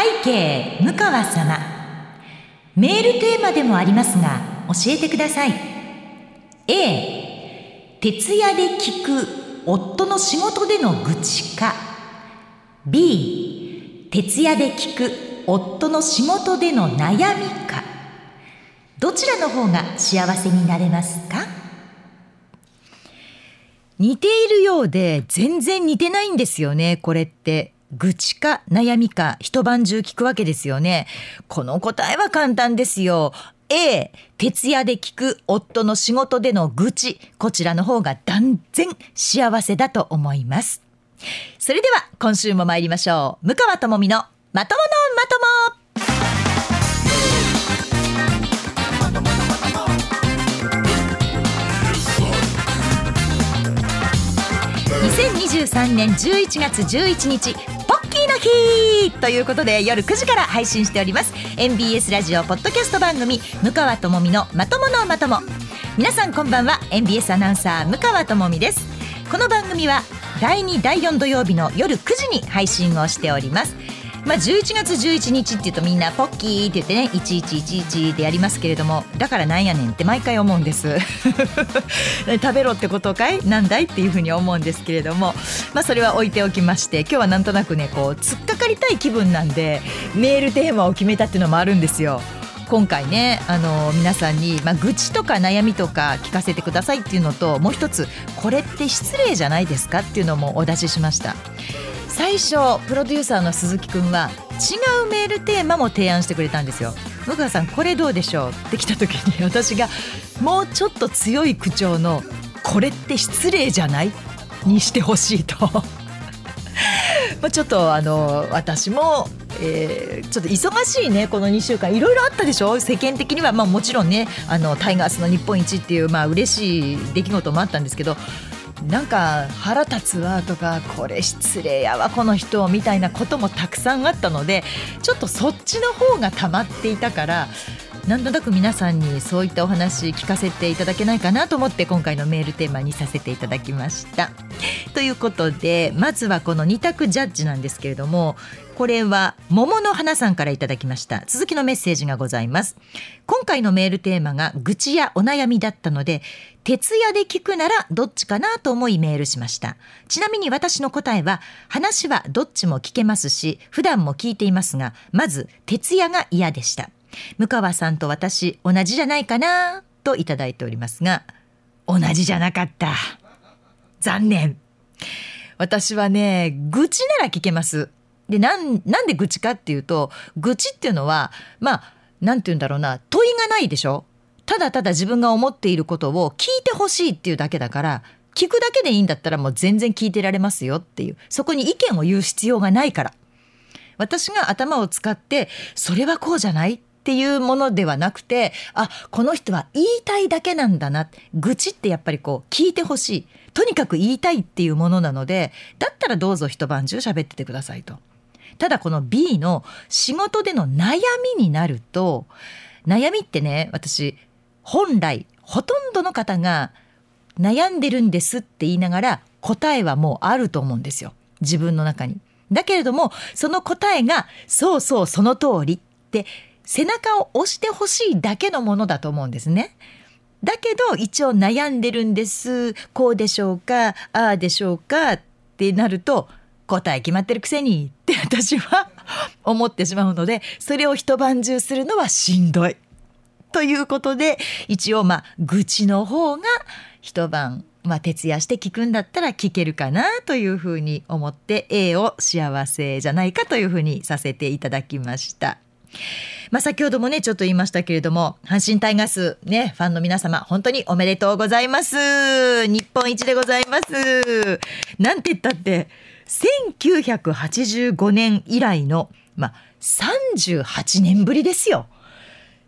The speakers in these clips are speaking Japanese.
背景向川様。メールテーマでもありますが教えてください。A 徹夜で聞く夫の仕事での愚痴か。B 徹夜で聞く夫の仕事での悩みか。どちらの方が幸せになれますか？似ているようで全然似てないんですよねこれって。愚痴か悩みか一晩中聞くわけですよね。この答えは簡単ですよ。A 徹夜で聞く夫の仕事での愚痴。こちらの方が断然幸せだと思います。それでは今週も参りましょう。向川智美のまとものまとも。2023年11月11日ポッキーの日ということで夜9時から配信しております。MBS ラジオポッドキャスト番組向川智美のまとものまとも。皆さんこんばんは MBS アナウンサー向川智美です。この番組は第2第4土曜日の夜9時に配信をしております。まあ、11月11日っていうとみんなポッキーって言ってね1111でやりますけれどもだからなんやねんって毎回思うんです。食べろってことかい？なんだいっていうふうに思うんですけれども、まあ、それは置いておきまして今日はなんとなくねこう突っかかりたい気分なんでメールテーマを決めたっていうのもあるんですよ。今回ねあの皆さんに、まあ、愚痴とか悩みとか聞かせてくださいっていうのともう一つこれって失礼じゃないですかっていうのもお出ししました。最初プロデューサーの鈴木くんは違うメールテーマも提案してくれたんですよ向川さんこれどうでしょう？って来た時に私がもうちょっと強い口調のこれって失礼じゃない？にしてほしいと。まちょっとあの私もえー、ちょっと忙しいねこの2週間。いろいろあったでしょ？世間的には、まあ、もちろんねあのタイガースの日本一っていう、まあ嬉しい出来事もあったんですけど。なんか腹立つわとかこれ失礼やわこの人みたいなこともたくさんあったのでちょっとそっちの方が溜まっていたからなんとなく皆さんにそういったお話聞かせていただけないかなと思って今回のメールテーマにさせていただきました。ということでまずはこの2択ジャッジなんですけれどもこれは桃の花さんからいただきました。続きのメッセージがございます。今回のメールテーマが愚痴やお悩みだったので徹夜で聞くならどっちかなと思いメールしました。ちなみに私の答えは話はどっちも聞けますし普段も聞いていますがまず徹夜が嫌でした。向川さんと私同じじゃないかなといただいておりますが同じじゃなかった。残念。私はね愚痴なら聞けます。でなんなんで愚痴かっていうと愚痴っていうのはまあなんて言うんだろうな問いがないでしょ？ただただ自分が思っていることを聞いてほしいっていうだけだから聞くだけでいいんだったらもう全然聞いてられますよっていうそこに意見を言う必要がないから。私が頭を使ってそれはこうじゃない？っていうものではなくてあこの人は言いたいだけなんだな。愚痴ってやっぱりこう聞いてほしい。とにかく言いたいっていうものなのでだったらどうぞ一晩中喋っててくださいと。ただこの B の仕事での悩みになると悩みってね私本来ほとんどの方が悩んでるんですって言いながら答えはもうあると思うんですよ自分の中に。だけれどもその答えがそうそうその通りって背中を押してほしいだけのものだと思うんですね。だけど一応悩んでるんですこうでしょうかああでしょうかってなると答え決まってるくせにって私は思ってしまうのでそれを一晩中するのはしんどい。ということで一応まあ愚痴の方が一晩まあ、徹夜して聞くんだったら聞けるかなというふうに思って A を幸せじゃないかというふうにさせていただきました。まあ、先ほどもねちょっと言いましたけれども阪神タイガースねファンの皆様本当におめでとうございます日本一でございますなんて言ったって1985年以来の、まあ、38年ぶりですよ。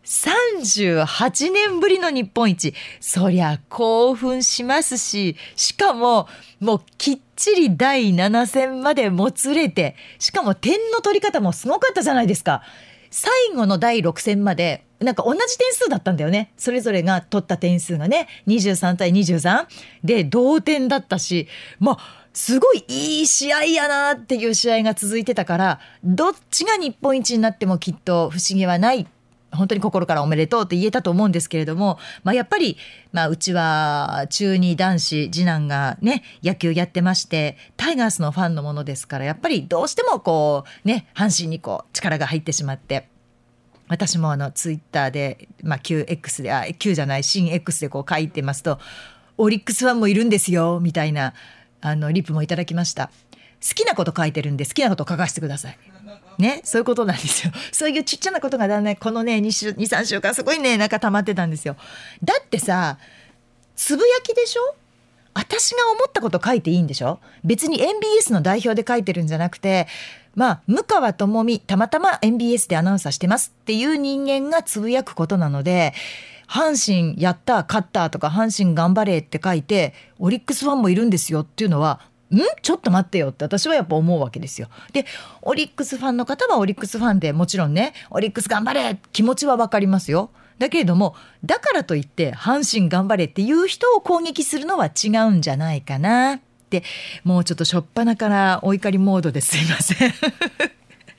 38年ぶりの日本一。そりゃ興奮しますし、しかももうきっちり第7戦までもつれて、しかも点の取り方もすごかったじゃないですか。最後の第6戦までなんか同じ点数だったんだよねそれぞれが取った点数がね23対23で同点だったしまあすごいいい試合やなっていう試合が続いてたからどっちが日本一になってもきっと不思議はない本当に心からおめでとうって言えたと思うんですけれども、まあ、やっぱり、まあ、うちは中二男子次男がね野球やってましてタイガースのファンのものですからやっぱりどうしてもこうね阪神にこう力が入ってしまって。私もあのツイッターで、まあ、QX であ Q じゃない新 X でこう書いてますとオリックスファンもいるんですよみたいなあのリプもいただきました。好きなこと書いてるんで好きなこと書かせてください。ねそういうことなんですよ。そういうちっちゃなことがだんだんこのね23週間すごいねなんか溜まってたんですよ。だってさつぶやきでしょ？私が思ったこと書いていいんでしょ？別に MBS の代表で書いてるんじゃなくてまあ向川智美たまたま MBS でアナウンサーしてますっていう人間がつぶやくことなので阪神やった勝ったとか阪神頑張れって書いてオリックスファンもいるんですよっていうのはんちょっと待ってよって私はやっぱ思うわけですよ。でオリックスファンの方はオリックスファンでもちろんねオリックス頑張れ気持ちは分かりますよ。だけれどもだからといって阪神頑張れっていう人を攻撃するのは違うんじゃないかなってもうちょっとしょっぱなからお怒りモードですいません。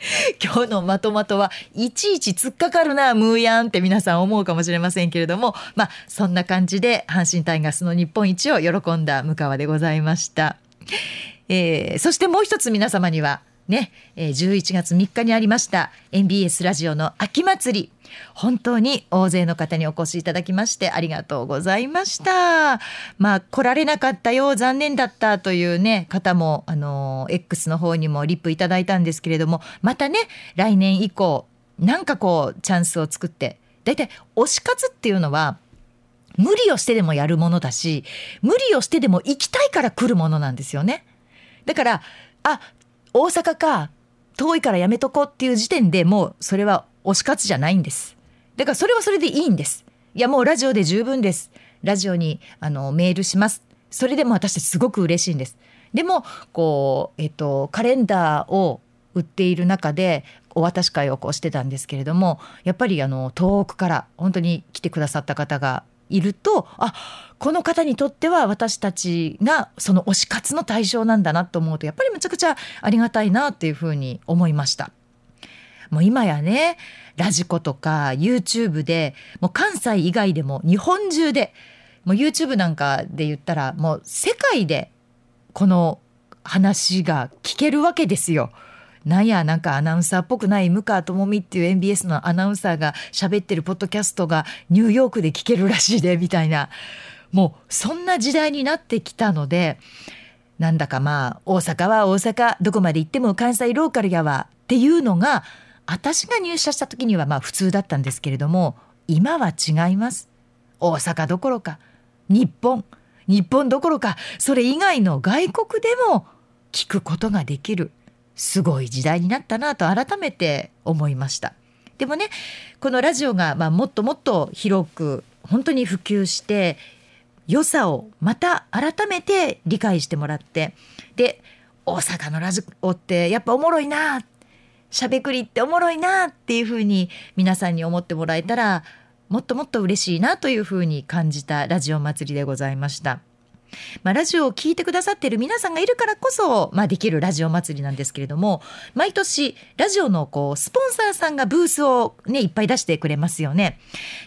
今日のまとまとはいちいち突っかかるなムーヤンって皆さん思うかもしれませんけれども。まあそんな感じで阪神タイガースの日本一を喜んだ向川でございました、えー、そしてもう一つ皆様にはね、11月3日にありました MBS ラジオの秋祭り。本当に大勢の方にお越しいただきましてありがとうございました。まあ来られなかったよ残念だったというね方もあの X の方にもリップいただいたんですけれどもまたね来年以降なんかこうチャンスを作って大体推し活っていうのは無理をしてでもやるものだし無理をしてでも行きたいから来るものなんですよね。だからあ大阪か遠いからやめとこうっていう時点でもうそれは推し活じゃないんです。だからそれはそれでいいんです。いやもうラジオで十分です。ラジオにあのメールします。それでも私たちすごく嬉しいんです。でもこうえっとカレンダーを売っている中でお渡し会をこうしてたんですけれどもやっぱりあの遠くから本当に来てくださった方がいるとあこの方にとっては私たちがその推し活の対象なんだなと思うとやっぱりむちゃくちゃありがたいなっていうふうに思いました。もう今やねラジコとか YouTube でもう関西以外でも日本中でもう YouTube なんかで言ったらもう世界でこの話が聞けるわけですよ。なんやなんかアナウンサーっぽくない向川智美っていう MBS のアナウンサーが喋ってるポッドキャストがニューヨークで聞けるらしいでみたいな。もうそんな時代になってきたのでなんだかまあ大阪は大阪どこまで行っても関西ローカルやわっていうのが私が入社した時にはまあ普通だったんですけれども今は違います。大阪どころか日本。日本どころかそれ以外の外国でも聞くことができる。すごい時代になったなと改めて思いましたでもねこのラジオがまあもっともっと広く本当に普及して良さをまた改めて理解してもらってで大阪のラジオってやっぱおもろいなしゃべくりっておもろいなっていうふうに皆さんに思ってもらえたらもっともっと嬉しいなというふうに感じたラジオ祭りでございました。まあ、ラジオを聴いてくださっている皆さんがいるからこそ、まあ、できるラジオ祭りなんですけれども毎年ラジオのこうスポンサーさんがブースを、ね、いっぱい出してくれますよね。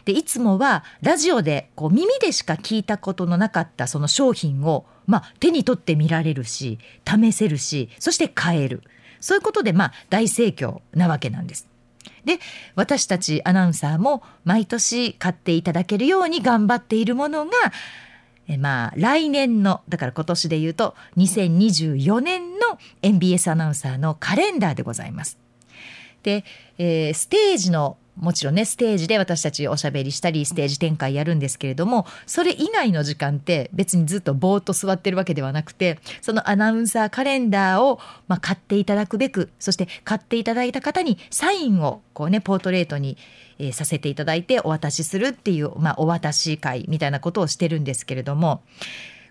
でいつもはラジオでこう耳でしか聞いたことのなかったその商品を、まあ、手に取って見られるし試せるしそして買えるそういうことで、まあ、大盛況なわけなんです。で私たちアナウンサーも毎年買っていただけるように頑張っているものがえまあ来年のだから今年で言うと2024年の MBS アナウンサーのカレンダーでございます。で、えー、ステージのもちろんねステージで私たちおしゃべりしたりステージ展開やるんですけれどもそれ以外の時間って別にずっとぼーっと座ってるわけではなくてそのアナウンサーカレンダーを、まあ、買っていただくべくそして買っていただいた方にサインをこうねポートレートに、えー、させていただいてお渡しするっていう、まあ、お渡し会みたいなことをしてるんですけれども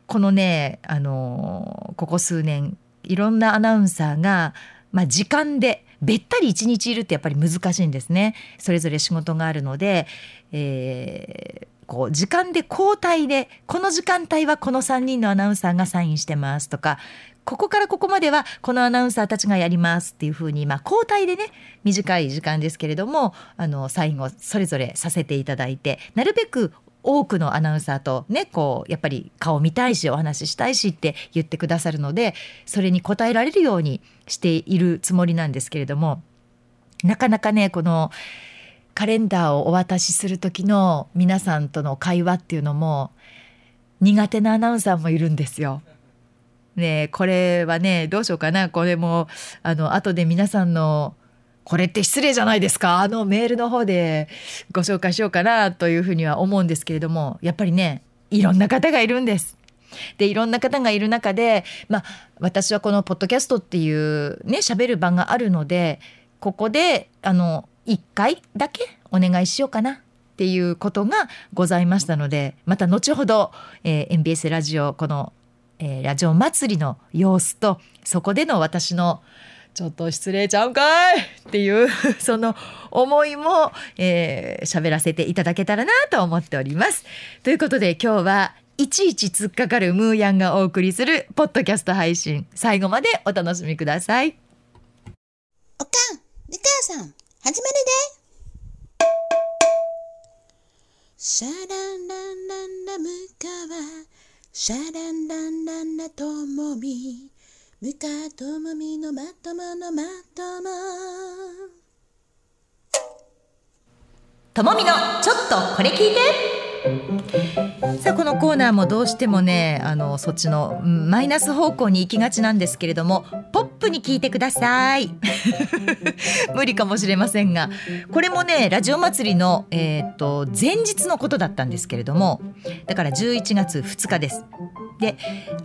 このね、あのー、ここ数年いろんなアナウンサーが、まあ、時間でべったり一日いるってやっぱり難しいんですね。それぞれ仕事があるので、えー、こう時間で交代でこの時間帯はこの3人のアナウンサーがサインしてますとかここからここまではこのアナウンサーたちがやりますっていうふうに、まあ、交代でね短い時間ですけれどもあの最後それぞれさせていただいてなるべく多くのアナウンサーとねこうやっぱり顔見たいしお話ししたいしって言ってくださるのでそれに応えられるようにしているつもりなんですけれどもなかなかねこのカレンダーをお渡しする時の皆さんとの会話っていうのも苦手なアナウンサーもいるんですよ。ねこれはねどうしようかなこれもあの後で皆さんのこれって失礼じゃないですかあのメールの方でご紹介しようかなというふうには思うんですけれどもやっぱりねいろんな方がいるんです。でいろんな方がいる中で、まあ、私はこのポッドキャストっていうね喋る場があるのでここであの1回だけお願いしようかなっていうことがございましたのでまた後ほど、えー、MBS ラジオこの、えー、ラジオ祭りの様子とそこでの私のちょっと失礼ちゃうかいっていうその思いも喋、えー、らせていただけたらなと思っております。ということで今日はいちいち突っかかるムーヤンがお送りするポッドキャスト配信最後までお楽しみください。おかん、みかさん、始まるで。シャランランランラムカワ、シャランランランラともみ。むかともみのまとものまともともみのちょっとこれ聞いてさあこのコーナーもどうしてもねあのそっちのマイナス方向に行きがちなんですけれどもポップに聞いてください。無理かもしれませんが。これもねラジオ祭りの、えーと前日のことだったんですけれどもだから11月2日です。で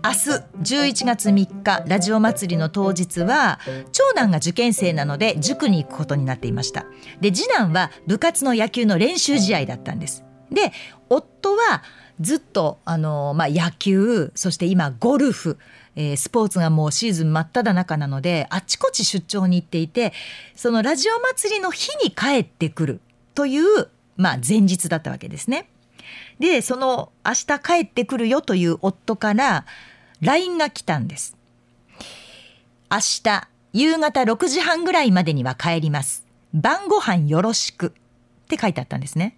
明日11月3日ラジオ祭りの当日は長男が受験生なので塾に行くことになっていました。で次男は部活の野球の練習試合だったんです。で夫はずっとあの、まあ、野球そして今ゴルフえー、スポーツがもうシーズン真っ只中なのであちこち出張に行っていてそのラジオ祭りの日に帰ってくるという、まあ、前日だったわけですね。でその明日帰ってくるよという夫から LINE が来たんです。明日夕方6時半ぐらいまでには帰ります。晩ご飯よろしくって書いてあったんですね。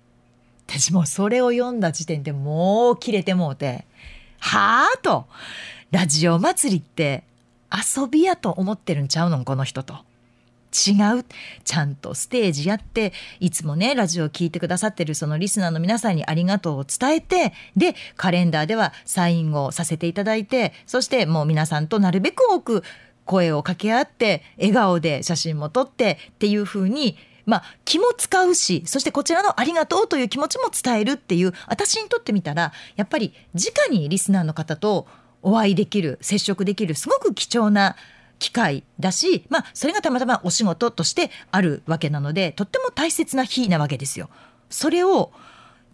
私もそれを読んだ時点でもう切れてもうてはあとラジオ祭りって遊びやと思ってるんちゃうのこの人と。違う。ちゃんとステージやっていつもねラジオを聴いてくださってるそのリスナーの皆さんにありがとうを伝えてでカレンダーではサインをさせていただいてそしてもう皆さんとなるべく多く声を掛け合って笑顔で写真も撮ってっていう風にまあ気も使うしそしてこちらのありがとうという気持ちも伝えるっていう私にとってみたらやっぱり直にリスナーの方とお会いできる接触できるすごく貴重な機会だし、まあ、それがたまたまお仕事としてあるわけなのでとっても大切な日なわけですよ。それを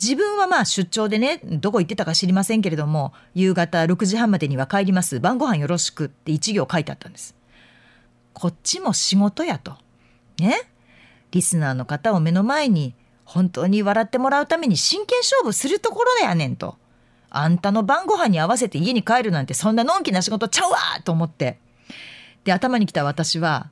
自分はまあ出張でねどこ行ってたか知りませんけれども夕方6時半までには帰ります晩ご飯よろしくって一行書いてあったんです。こっちも仕事やと。ねリスナーの方を目の前に本当に笑ってもらうために真剣勝負するところだやねんと。あんたの晩ご飯に合わせて家に帰るなんてそんなのんきな仕事ちゃうわと思ってで頭に来た私は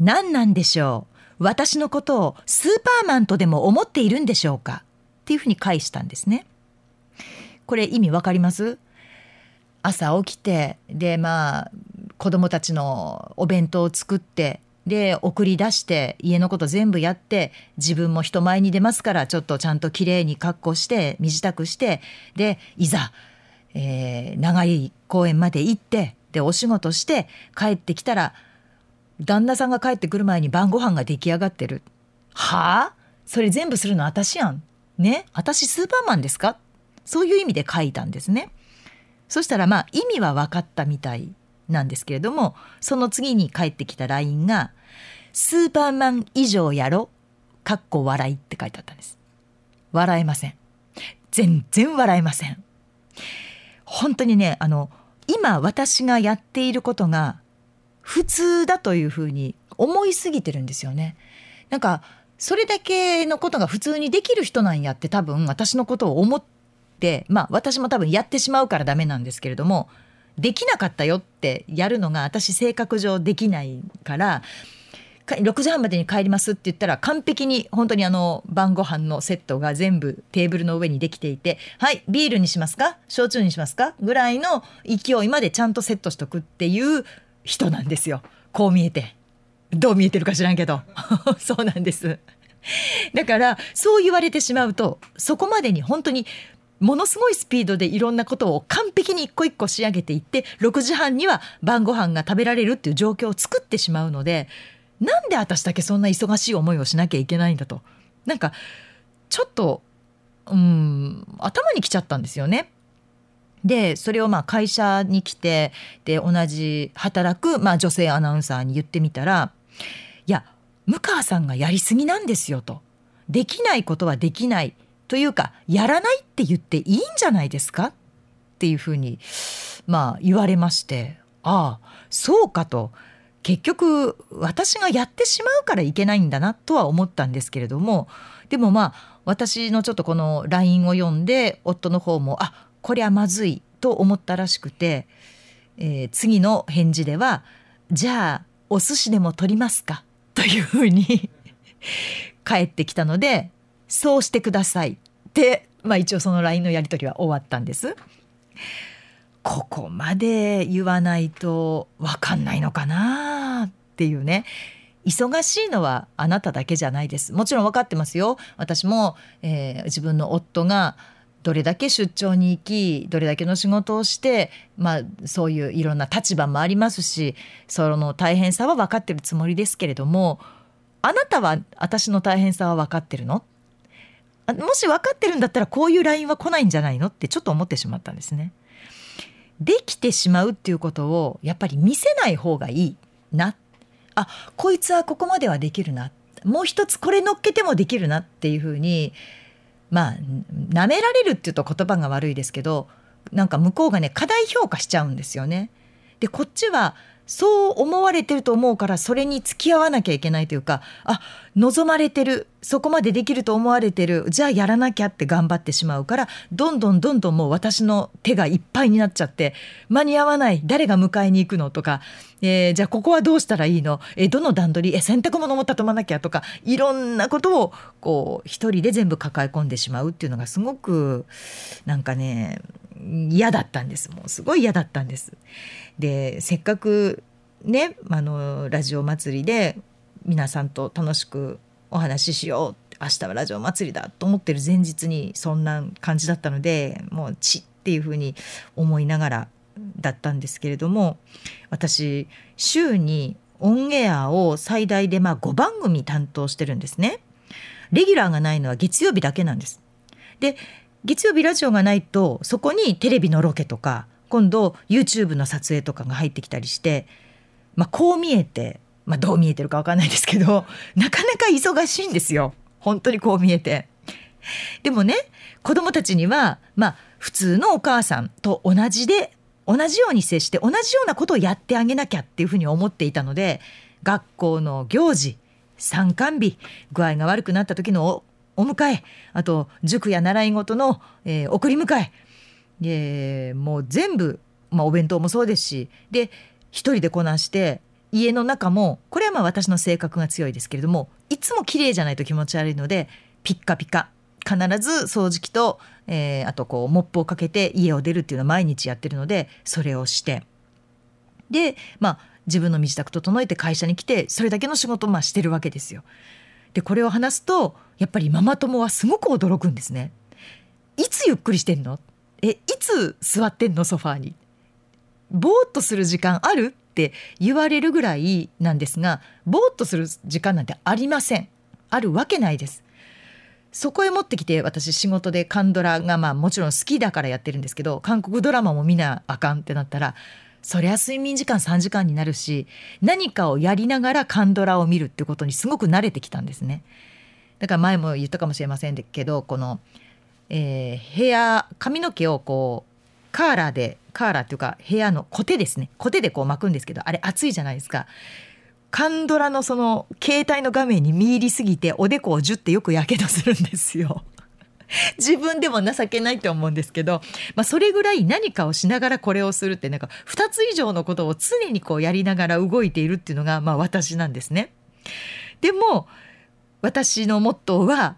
何なんでしょう？私のことをスーパーマンとでも思っているんでしょうか？っていうふうに返したんですね。これ意味わかります？朝起きてでまあ子供たちのお弁当を作ってで送り出して家のこと全部やって自分も人前に出ますからちょっとちゃんときれいに格好して身支度してでいざ、えー、長い公園まで行ってでお仕事して帰ってきたら旦那さんが帰ってくる前に晩ご飯が出来上がってる。はあ？それ全部するの私やん。ね？私スーパーマンですか？そういう意味で書いたんですね。そしたらまあ意味は分かったみたいなんですけれどもその次に帰ってきた LINE が「スーパーマン以上やろ」かっこ笑いって書いてあったんです。笑えません。全然笑えません。本当にねあの今私がやっていることが普通だというふうに思いすぎてるんですよね。なんかそれだけのことが普通にできる人なんやって多分私のことを思ってまあ私も多分やってしまうからダメなんですけれどもできなかったよってやるのが私性格上できないから6時半までに帰りますって言ったら完璧に本当にあの晩ご飯のセットが全部テーブルの上にできていてはいビールにしますか？焼酎にしますか？ぐらいの勢いまでちゃんとセットしとくっていう人なんですよ。こう見えて。どう見えてるか知らんけど。そうなんです。だからそう言われてしまうとそこまでに本当にものすごいスピードでいろんなことを完璧に一個一個仕上げていって6時半には晩ご飯が食べられるっていう状況を作ってしまうのでなんで私だけそんな忙しい思いをしなきゃいけないんだとなんかちょっとうん頭にきちゃったんですよね。でそれをまあ会社に来てで同じ働く、まあ、女性アナウンサーに言ってみたら「いや向川さんがやりすぎなんですよ」と。できないことはできないというかやらないって言っていいんじゃないですかっていうふうにまあ言われましてああそうかと結局私がやってしまうからいけないんだなとは思ったんですけれどもでもまあ私のちょっとこの LINE を読んで夫の方もあこりゃまずいと思ったらしくて、えー、次の返事では「じゃあお寿司でも取りますか?」というふうに 返ってきたので「そうしてください」、まあ、一応その LINE のやり取りは終わったんです。ここまで言わないと分かんないのかなっていうね。忙しいのはあなただけじゃないです。もちろん分かってますよ。私も、えー、自分の夫がどれだけ出張に行きどれだけの仕事をして、まあ、そういういろんな立場もありますしその大変さは分かってるつもりですけれどもあなたは私の大変さは分かってるの？もし分かってるんだったらこういう LINE は来ないんじゃないのってちょっと思ってしまったんですね。できてしまうっていうことをやっぱり見せない方がいいなあこいつはここまではできるなもう一つこれ乗っけてもできるなっていうふうにまあなめられるっていうと言葉が悪いですけどなんか向こうがね過大評価しちゃうんですよね。でこっちはそう思われてると思うからそれに付き合わなきゃいけないというかあ望まれてるそこまでできると思われてるじゃあやらなきゃって頑張ってしまうからどんどんどんどんもう私の手がいっぱいになっちゃって間に合わない誰が迎えに行くのとか、えー、じゃあここはどうしたらいいの？えどの段取り？え洗濯物も畳まなきゃとかいろんなことをこう一人で全部抱え込んでしまうっていうのがすごくなんかね嫌だったんですもうすごい嫌だったんです。でせっかくねあのラジオ祭りで皆さんと楽しくお話ししよう明日はラジオ祭りだと思ってる前日にそんな感じだったのでもうちっていうふうに思いながらだったんですけれども私週にオンエアを最大でまあ5番組担当してるんですね。レギュラーがないのは月曜日だけなんです。で月曜日ラジオがないとそこにテレビのロケとか今度 YouTube の撮影とかが入ってきたりして、まあ、こう見えて、まあ、どう見えてるか分かんないですけど なかなか忙しいんですよ本当にこう見えて。でもね子供たちにはまあ普通のお母さんと同じで同じように接して同じようなことをやってあげなきゃっていうふうに思っていたので学校の行事参観日具合が悪くなった時のお迎えあと塾や習い事の、えー、送り迎え。でもう全部、まあ、お弁当もそうですしで一人でこなして家の中もこれはまあ私の性格が強いですけれどもいつも綺麗じゃないと気持ち悪いのでピッカピカ。必ず掃除機と、えー、あとこうモップをかけて家を出るっていうのは毎日やってるのでそれをして。でまあ自分の身支度整えて会社に来てそれだけの仕事をまあしてるわけですよ。でこれを話すとやっぱりママ友はすごく驚くんですね。いつゆっくりしてんの？えいつ座ってんの？ソファーに。ぼーっとする時間あるって言われるぐらいなんですがぼーっとする時間なんてありません。あるわけないです。そこへ持ってきて私仕事でカンドラがまあもちろん好きだからやってるんですけど韓国ドラマも見なあかんってなったらそりゃ睡眠時間3時間になるし何かをやりながらカンドラを見るってことにすごく慣れてきたんですね。だから前も言ったかもしれませんけどこの、えー、ヘア髪の毛をこうカーラーでカーラーっていうか部屋のコテですねコテでこう巻くんですけどあれ熱いじゃないですか。カンドラのその携帯の画面に見入りすぎておでこをジュってよくやけどするんですよ。自分でも情けないと思うんですけど、まあ、それぐらい何かをしながらこれをするってなんか2つ以上のことを常にこうやりながら動いているっていうのがまあ私なんですね。でも私のモットーは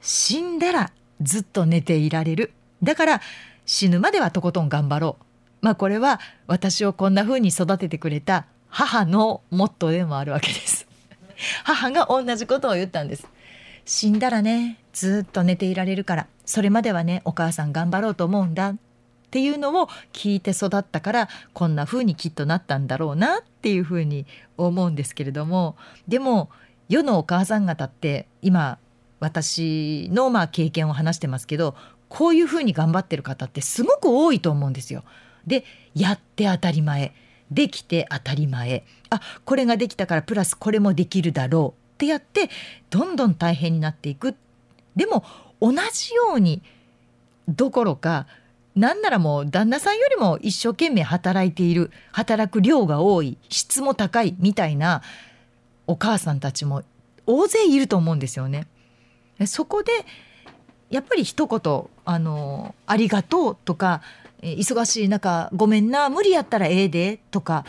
死んだらずっと寝ていられる。だから死ぬまではとことん頑張ろう。まあこれは私をこんな風に育ててくれた母のモットーでもあるわけです。母が同じことを言ったんです。死んだらねずっと寝ていられるからそれまではねお母さん頑張ろうと思うんだっていうのを聞いて育ったからこんな風にきっとなったんだろうなっていう風に思うんですけれどもでも世のお母さん方って今私のまあ経験を話してますけどこういう風に頑張ってる方ってすごく多いと思うんですよ。でやって当たり前できて当たり前あこれができたからプラスこれもできるだろうってやってどんどん大変になっていくでも同じようにどころかなんならもう旦那さんよりも一生懸命働いている働く量が多い質も高いみたいなお母さんたちも大勢いると思うんですよね。そこでやっぱり一言あの「ありがとう」とか忙しい中ごめんな無理やったらええでとか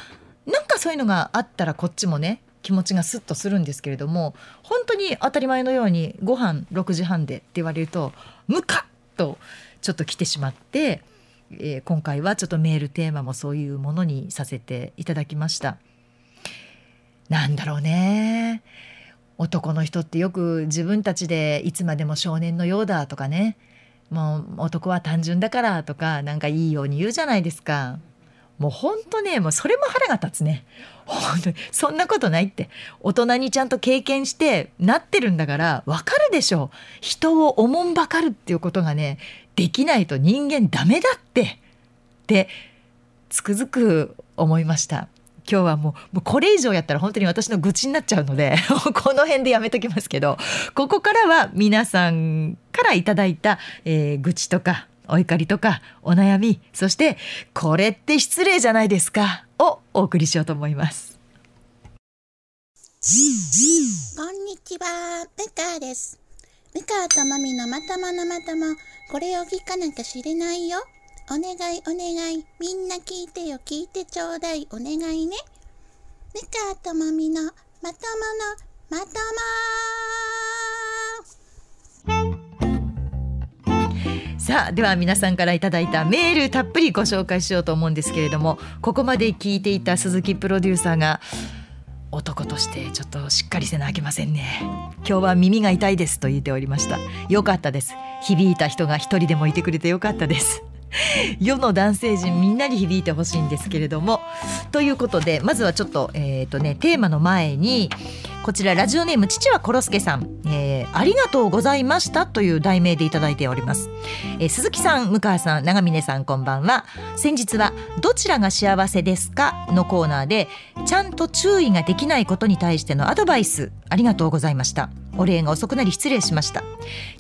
なんかそういうのがあったらこっちもね気持ちがスッとするんですけれども本当に当たり前のようにご飯6時半でって言われるとムカッとちょっと来てしまって、えー、今回はちょっとメールテーマもそういうものにさせていただきました。なんだろうね男の人ってよく自分たちでいつまでも少年のようだとかねもう男は単純だからとかなんかいいように言うじゃないですか。もうほんとねもうそれも腹が立つね。本当にそんなことないって。大人にちゃんと経験してなってるんだからわかるでしょ人をおもんばかるっていうことがねできないと人間ダメだって。ってつくづく思いました。今日はもうもうこれ以上やったら本当に私の愚痴になっちゃうので この辺でやめときますけどここからは皆さんからいただいた、えー、愚痴とかお怒りとかお悩みそしてこれって失礼じゃないですかをお送りしようと思います。こんにちは、ムカです。ムカとマミのまとものまとも、これを聞かなきゃ知れないよ。お願いお願い。みんな聞いてよ、聞いてちょうだい。お願いね。ぬかともみのまとものまとも。さあでは皆さんからいただいたメールたっぷりご紹介しようと思うんですけれどもここまで聞いていた鈴木プロデューサーが男としてちょっとしっかりせなあきませんね。今日は耳が痛いですと言っておりました。よかったです。響いた人が一人でもいてくれてよかったです。世の男性陣みんなに響いてほしいんですけれども。ということでまずはちょっと,、えーとね、テーマの前にこちらラジオネーム父はコロスケさん、えー、ありがとうございましたという題名でいただいております、えー、鈴木さん向川さん長峰さんこんばんは。先日はどちらが幸せですかのコーナーでちゃんと注意ができないことに対してのアドバイスありがとうございました。お礼が遅くなり失礼しました。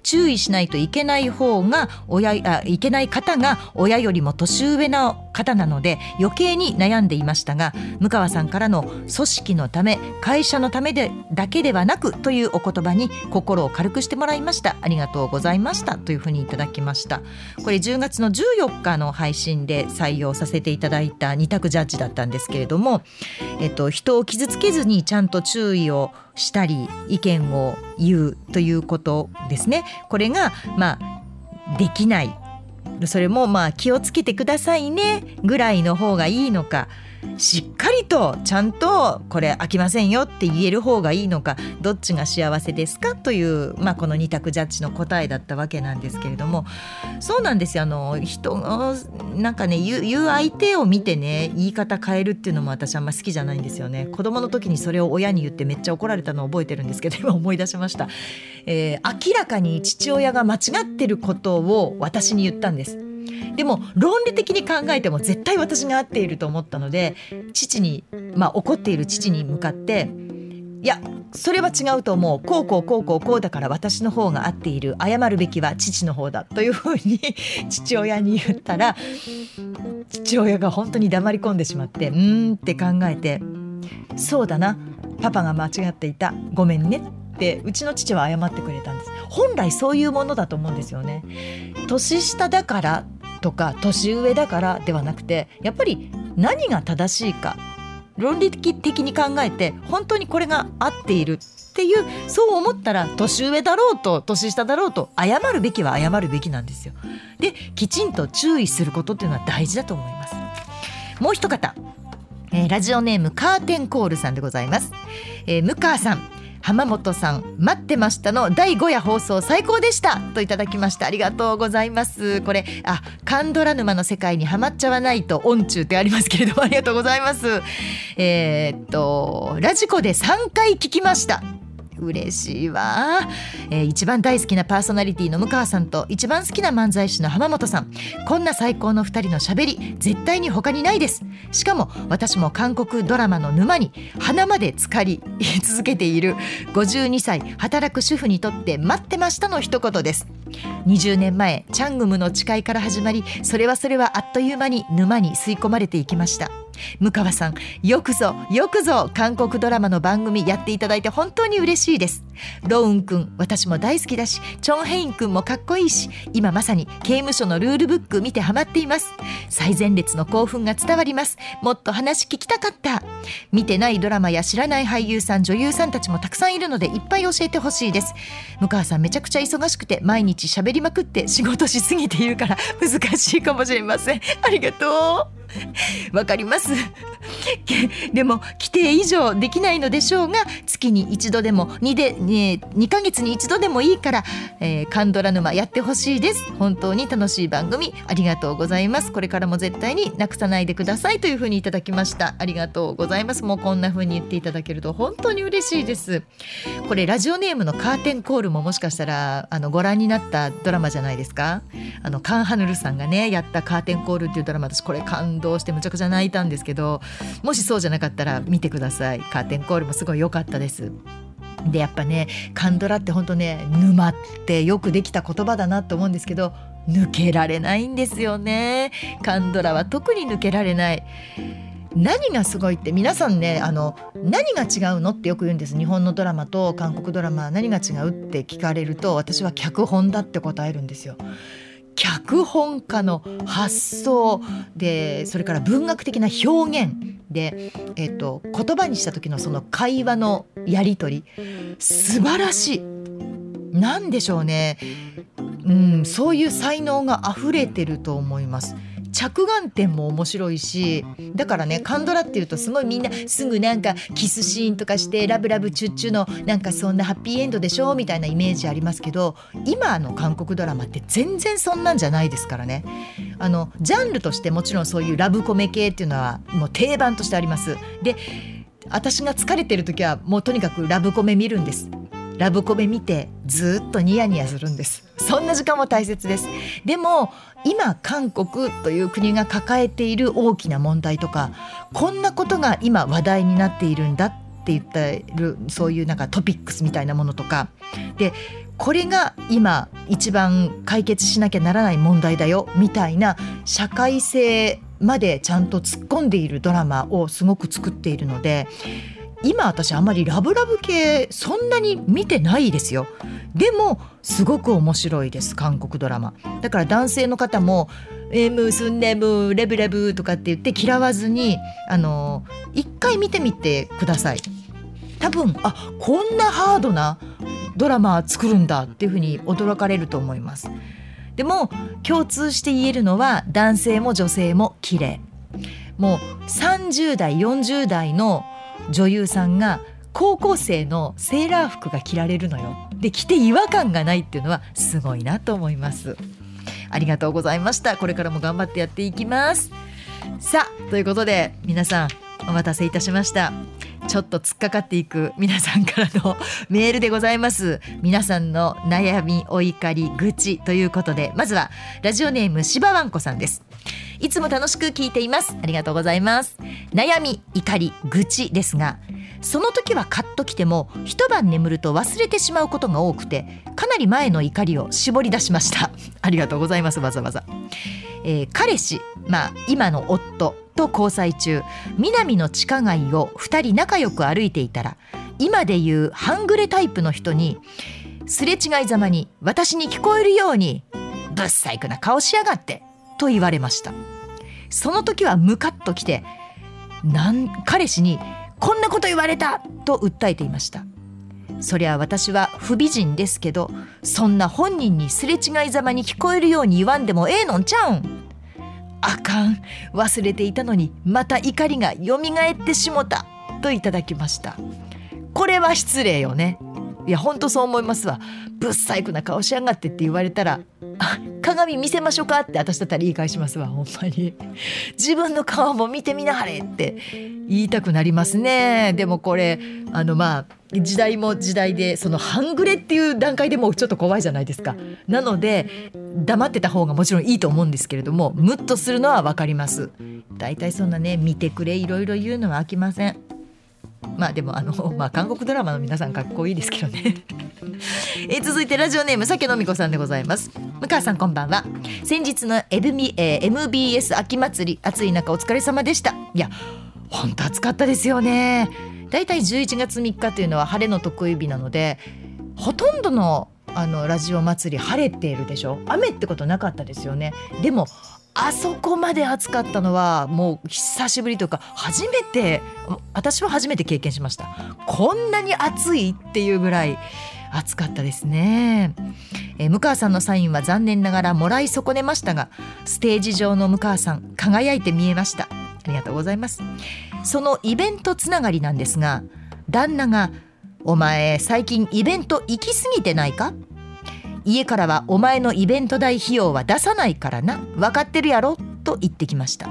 注意しないといけない方が親あいけない方が親よりも年上の方なので余計に悩んでいましたが向川さんからの組織のため会社のためでだけではなくというお言葉に心を軽くしてもらいましたありがとうございましたというふうにいただきましたこれ10月の14日の配信で採用させていただいた二択ジャッジだったんですけれども、えっと、人を傷つけずにちゃんと注意をしたり意見を言うということですねこれがまあできないそれもまあ気をつけてくださいねぐらいの方がいいのか。しっかりとちゃんとこれ飽きませんよって言える方がいいのかどっちが幸せですか？という、まあ、この二択ジャッジの答えだったわけなんですけれどもそうなんですよ。あの人なんかね言う言う相手を見てね言い方変えるっていうのも私あんま好きじゃないんですよね。子供の時にそれを親に言ってめっちゃ怒られたのを覚えてるんですけど 今思い出しました、えー、明らかに父親が間違ってることを私に言ったんです。でも論理的に考えても絶対私が合っていると思ったので父にまあ怒っている父に向かっていやそれは違うと思う。こうこうこうこうこうだから私の方が合っている。謝るべきは父の方だというふうに 父親に言ったら父親が本当に黙り込んでしまってうーんって考えてそうだなパパが間違っていた。ごめんね。ってうちの父は謝ってくれたんです本来そういうものだと思うんですよね年下だからとか年上だからではなくてやっぱり何が正しいか論理的に考えて本当にこれが合っているっていうそう思ったら年上だろうと年下だろうと謝るべきは謝るべきなんですよ。できちんと注意することっていうのは大事だと思います。もう一方、えー、ラジオネームカーテンコールさんでございます。えー、向川さん浜本さん待ってましたの第5夜放送最高でした。といただきました。ありがとうございます。これあカンドラ沼の世界にはまっちゃわないと音中ってありますけれども ありがとうございます。えー、っとラジコで3回聞きました。嬉しいわ、えー、一番大好きなパーソナリティの向川さんと一番好きな漫才師の浜本さん。こんな最高の2人のしゃべり絶対に他にないです。しかも私も韓国ドラマの沼に鼻まで浸かり続けている52歳働く主婦にとって待ってましたの一言です。20年前チャングムの誓いから始まりそれはそれはあっという間に沼に吸い込まれていきました。向川さんよくぞよくぞ韓国ドラマの番組やっていただいて本当に嬉しいです。ロウン君私も大好きだしチョン・ヘイン君もかっこいいし今まさに刑務所のルールブック見てハマっています。最前列の興奮が伝わります。もっと話聞きたかった。見てないドラマや知らない俳優さん女優さんたちもたくさんいるのでいっぱい教えてほしいです。向川さんめちゃくちゃ忙しくて毎日喋りまくって仕事しすぎているから難しいかもしれません。ありがとう。わかります。でも規定以上できないのでしょうが月に一度でも2で、ね、2ヶ月に一度でもいいから、えー、カンドラ沼やってほしいです。本当に楽しい番組ありがとうございます。これからも絶対になくさないでくださいというふうにいただきました。ありがとうございます。もうこんなふうに言っていただけると本当に嬉しいです。これラジオネームのカーテンコールももしかしたらあのご覧になったドラマじゃないですか。あのカンハヌルさんがねやったカーテンコールっていうドラマ私これ感動してむちゃくちゃ泣いたんですけどもしそうじゃなかったら見てください。カーテンコールもすごい良かったです。でやっぱねカンドラって本当ね沼ってよくできた言葉だなと思うんですけど抜けられないんですよね。カンドラは特に抜けられない。何がすごいって皆さんねあの何が違うのってよく言うんです。日本のドラマと韓国ドラマ何が違うって聞かれると私は脚本だって答えるんですよ。脚本家の発想でそれから文学的な表現で、えっと、言葉にした時のその会話のやり取り素晴らしい何でしょうね、うん、そういう才能が溢れてると思います。着眼点も面白いしだからねカンドラっていうとすごいみんなすぐなんかキスシーンとかしてラブラブチュッチュのなんかそんなハッピーエンドでしょみたいなイメージありますけど今の韓国ドラマって全然そんなんじゃないですからね。あのジャンルとしてもちろんそういうラブコメ系っていうのはもう定番としてあります。で私が疲れてる時はもうとにかくラブコメ見るんです。ラブコメ見てずっとニヤニヤするんです。そんな時間も大切です。でも今韓国という国が抱えている大きな問題とかこんなことが今話題になっているんだって言ってるそういうなんかトピックスみたいなものとか。でこれが今一番解決しなきゃならない問題だよみたいな社会性までちゃんと突っ込んでいるドラマをすごく作っているので今私あんまりラブラブ系そんなに見てないですよ。でもすごく面白いです韓国ドラマ。だから男性の方も「えムスンネムレブレブ」とかって言って嫌わずにあの一回見てみてください。多分あこんなハードなドラマ作るんだっていうふうに驚かれると思います。でも共通して言えるのは男性も女性も綺麗。もう30代40代の女優さんが高校生のセーラー服が着られるのよ。で着て違和感がないっていうのはすごいなと思います。ありがとうございました。これからも頑張ってやっていきます。さあということで皆さんお待たせいたしました。ちょっと突っかかっていく皆さんからのメールでございます。皆さんの悩みお怒り愚痴ということでまずはラジオネームしばわんこさんです。いつも楽しく聞いています。ありがとうございます。悩み怒り愚痴ですがその時はカッときても一晩眠ると忘れてしまうことが多くてかなり前の怒りを絞り出しました。ありがとうございますわざわざ、えー、彼氏まあ今の夫と交際中南の地下街を2人仲良く歩いていたら今で言う半グレタイプの人にすれ違いざまに私に聞こえるように「ぶっ細工な顔しやがって」と言われました。その時はムカッときてなん彼氏に「こんなこと言われた!」と訴えていました。そりゃ私は不美人ですけどそんな本人にすれ違いざまに聞こえるように言わんでもええのんちゃうん。あかん忘れていたのにまた怒りがよみがえってしもたといただきました。これは失礼よね。いやほんとそう思いますわ。ぶっ細工な顔しやがってって言われたらあ鏡見せましょうかって私だったら言い返しますわほんまに。自分の顔も見てみなはれって言いたくなりますね。でもこれあのまあ時代も時代でその半グレっていう段階でもうちょっと怖いじゃないですか。なので黙ってた方がもちろんいいと思うんですけれどもムッとするのは分かります。だいたいそんなね見てくれいろいろ言うのは飽きません。まあでもあの、まあ、韓国ドラマの皆さんかっこいいですけどね。え続いてラジオネーム酒飲み子さんでございます。向川さんこんばんは。先日の MB、えー、MBS 秋祭り暑い中お疲れ様でした。いや本当暑かったですよね。だいたい11月3日というのは晴れの得意日なのでほとんどのあのラジオ祭り晴れているでしょ。雨ってことなかったですよね。でもあそこまで暑かったのはもう久しぶりというか初めて私は初めて経験しました。こんなに暑いっていうぐらい暑かったですね、えー、向川さんのサインは残念ながらもらい損ねましたがステージ上の向川さん輝いて見えました。ありがとうございます。そのイベントつながりなんですが旦那が「お前最近イベント行き過ぎてないか?」家からはお前のイベント代費用は出さないからな。分かってるやろ？と言ってきました。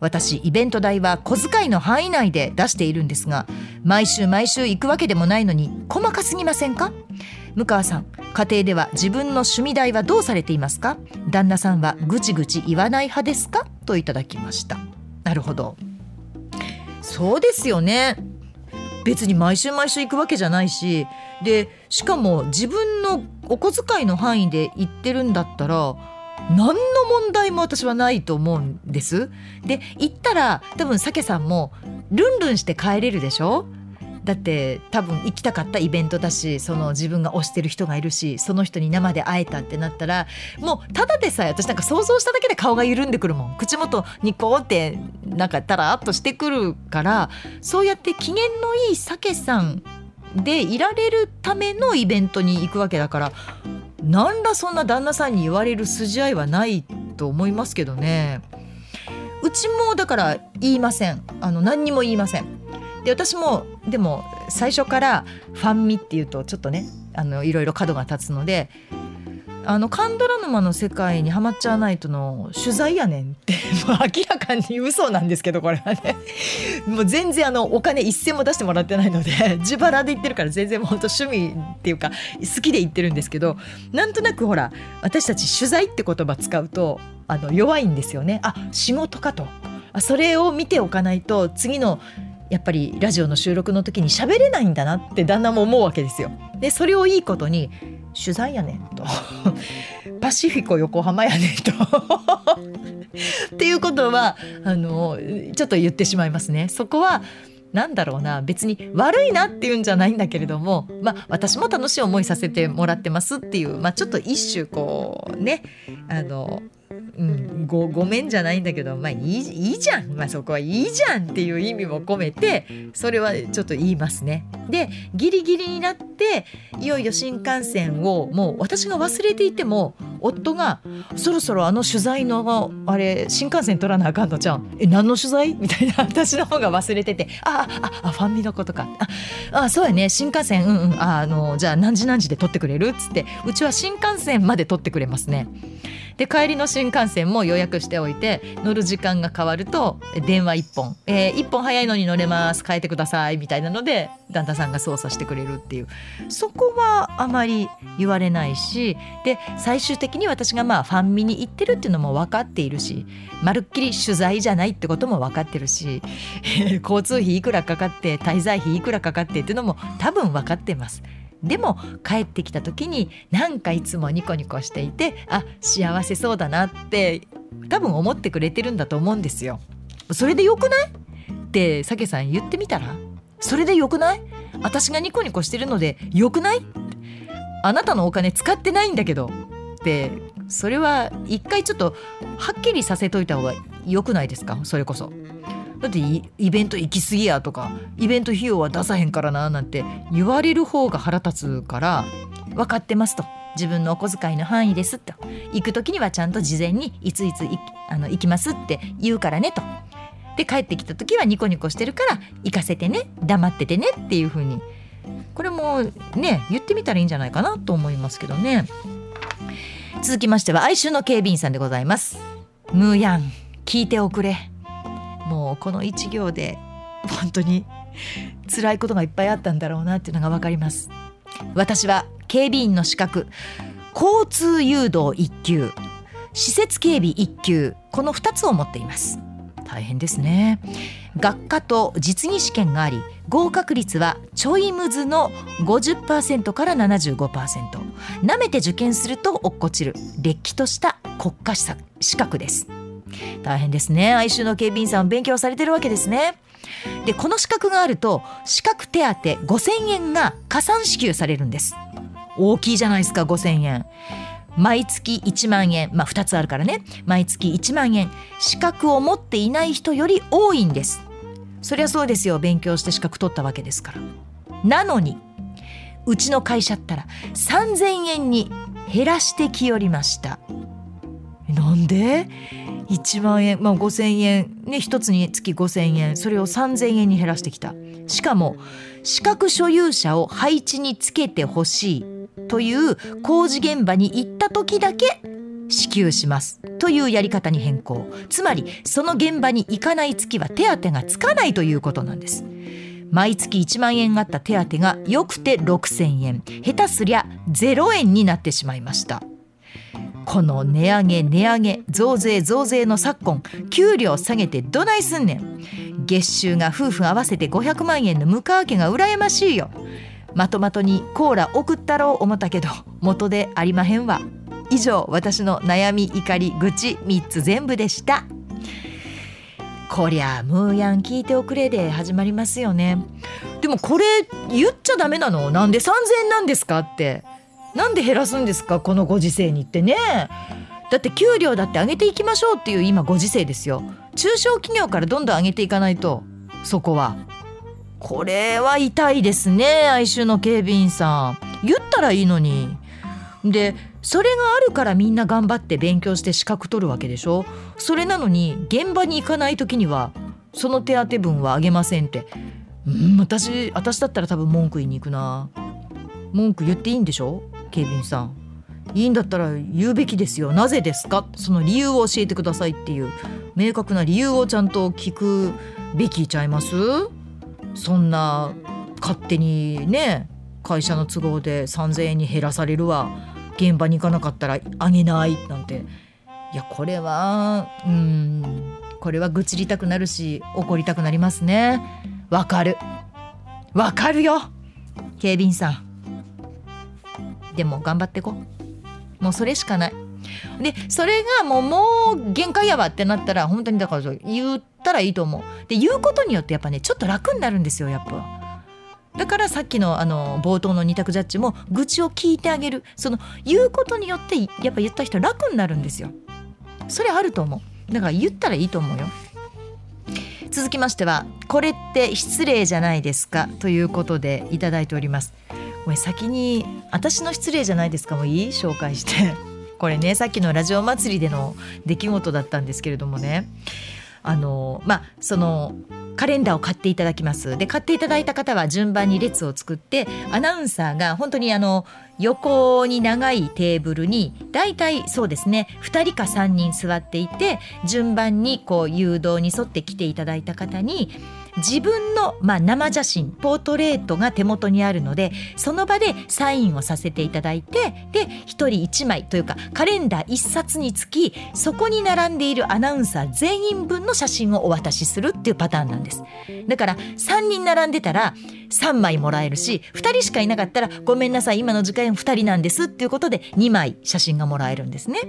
私イベント代は小遣いの範囲内で出しているんですが毎週毎週行くわけでもないのに細かすぎませんか？向川さん家庭では自分の趣味代はどうされていますか？旦那さんはぐちぐち言わない派ですか？といただきました。なるほど。そうですよね。別に毎週毎週行くわけじゃないしでしかも自分のお小遣いの範囲で行ってるんだったら何の問題も私はないと思うんです。で行ったら多分サケさんもルンルンして帰れるでしょ？だって多分行きたかったイベントだしその自分が推してる人がいるしその人に生で会えたってなったらもうただでさえ私なんか想像しただけで顔が緩んでくるもん口元ニコってなんかたらっとしてくるからそうやって機嫌のいいサケさんでいられるためのイベントに行くわけだから何らそんな旦那さんに言われる筋合いはないと思いますけどね。うちもだから言いません。あの何にも言いません。で私もでも最初からファンミっていうとちょっとねあのいろいろ角が立つのであのカンドラ沼の世界にハマっちゃわないとの取材やねんって。もう明らかに嘘なんですけどこれはね。もう全然あのお金一銭も出してもらってないので 自腹で言ってるから全然もう本当趣味っていうか好きで言ってるんですけどなんとなくほら私たち取材って言葉使うとあの弱いんですよね。あ仕事かと。あそれを見ておかないと次のやっぱりラジオの収録の時に喋れないんだなって旦那も思うわけですよ。でそれをいいことに取材やねんと。パシフィコ横浜やねんと。っていうことはあのちょっと言ってしまいますね。そこはなんだろうな。別に悪いなっていうんじゃないんだけれどもまあ私も楽しい思いさせてもらってますっていうまあちょっと一種こうねあのうん、ごごめんじゃないんだけどまあいいいいじゃん、まあ、そこはいいじゃんっていう意味も込めてそれはちょっと言いますね。でギリギリになっていよいよ新幹線をもう私が忘れていても夫が「そろそろあの取材のあれ新幹線取らなあかんのじゃん？え何の取材?」みたいな私の方が忘れてて「あああファンミのことか。ああそうやね。新幹線うんうん。ああのじゃあ何時何時で取ってくれる?」っつって。うちは新幹線まで取ってくれますね。で帰りの新幹線も予約しておいて乗る時間が変わると電話1本、えー、1本早いのに乗れます。変えてくださいみたいなので旦那さんが操作してくれるっていう。そこはあまり言われないしで最終的に私がまあファンミに行ってるっていうのも分かっているしまるっきり取材じゃないってことも分かってるし 交通費いくらかかって滞在費いくらかかってっていうのも多分分かってます。でも帰ってきた時になんかいつもニコニコしていてあ幸せそうだなって多分思ってくれてるんだと思うんですよ。それでよくない？ってさけさん言ってみたら？それでよくない？私がニコニコしてるのでよくない？あなたのお金使ってないんだけど。ってそれは一回ちょっとはっきりさせといた方がよくないですか？それこそ。だってイベント行き過ぎやとかイベント費用は出さへんからななんて言われる方が腹立つから分かってますと。自分のお小遣いの範囲ですと。行く時にはちゃんと事前にいついつあの行きますって言うからねと。で帰ってきた時はニコニコしてるから行かせてね黙っててねっていう風に。これもね言ってみたらいいんじゃないかなと思いますけどね。続きましては哀愁の警備員さんでございます。ムーヤン聞いておくれ。もうこの一行で本当に辛いことがいっぱいあったんだろうなっていうのが分かります。私は警備員の資格交通誘導1級施設警備1級この2つを持っています。大変ですね。学科と実技試験があり合格率はちょいむずの50%から75%なめて受験すると落っこちる。れっきとした国家資格です。大変ですね。哀愁の警備員さん勉強されてるわけですね。でこの資格があると資格手当5000円が加算支給されるんです。大きいじゃないですか5000円。毎月1万円。まあ2つあるからね。毎月1万円。資格を持っていない人より多いんです。そりゃそうですよ。勉強して資格取ったわけですから。なのにうちの会社ったら3000円に減らしてきよりました。なんで？1万円、まあ、5,000円ね1つにつき5,000円それを3,000円に減らしてきた。しかも資格所有者を配置につけてほしいという工事現場に行った時だけ支給します。というやり方に変更。つまりその現場に行かない月は手当がつかないということなんです。毎月1万円あった手当がよくて6,000円。下手すりゃ0円になってしまいました。この値上げ値上げ増税増税の昨今給料下げてどないすんねん。月収が夫婦合わせて500万円の向川家が羨ましいよ。まとまとにコーラ送ったろう思ったけど元でありまへんわ。以上私の悩み怒り愚痴3つ全部でした。こりゃムーヤン聞いておくれで始まりますよね。でもこれ言っちゃダメなの？なんで？3000円なんですか？って。なんで減らすんですか？このご時世にってね。だって給料だって上げていきましょうっていう今ご時世ですよ。中小企業からどんどん上げていかないとそこは。これは痛いですね哀愁の警備員さん。言ったらいいのに。でそれがあるからみんな頑張って勉強して資格取るわけでしょ？それなのに現場に行かない時にはその手当分はあげませんって。うん私私だったら多分文句言いに行くな。文句言っていいんでしょ？警備員さん。いいんだったら言うべきですよ。なぜですか？その理由を教えてくださいっていう。明確な理由をちゃんと聞くべきちゃいます？そんな勝手にね会社の都合で3,000円に減らされるわ。現場に行かなかったらあげない。なんて。いやこれはうんこれは愚痴りたくなるし怒りたくなりますね。わかる。わかるよ。警備員さん。でも頑張ってこ。もうそれしかない。でそれがもうもう限界やわってなったら本当にだから言ったらいいと思う。で言うことによってやっぱねちょっと楽になるんですよやっぱ。だからさっきのあの冒頭の二択ジャッジも愚痴を聞いてあげる。その言うことによってやっぱ言った人楽になるんですよ。それあると思う。だから言ったらいいと思うよ。続きましてはこれって失礼じゃないですかということでいただいております。もう先に私の失礼じゃないですか。もういい？紹介して。これねさっきのラジオ祭りでの出来事だったんですけれどもね。あのまあそのカレンダーを買っていただきます。で買っていただいた方は順番に列を作ってアナウンサーが本当にあの横に長いテーブルに大体そうですね2人か3人座っていて順番にこう誘導に沿って来ていただいた方に自分の、まあ、生写真ポートレートが手元にあるのでその場でサインをさせていただいてで1人1枚というかカレンダー1冊につきそこに並んでいるアナウンサー全員分の写真をお渡しするっていうパターンなんですだから3人並んでたら3枚もらえるし2人しかいなかったら「ごめんなさい今の時間2人なんです」っていうことで2枚写真がもらえるんですね。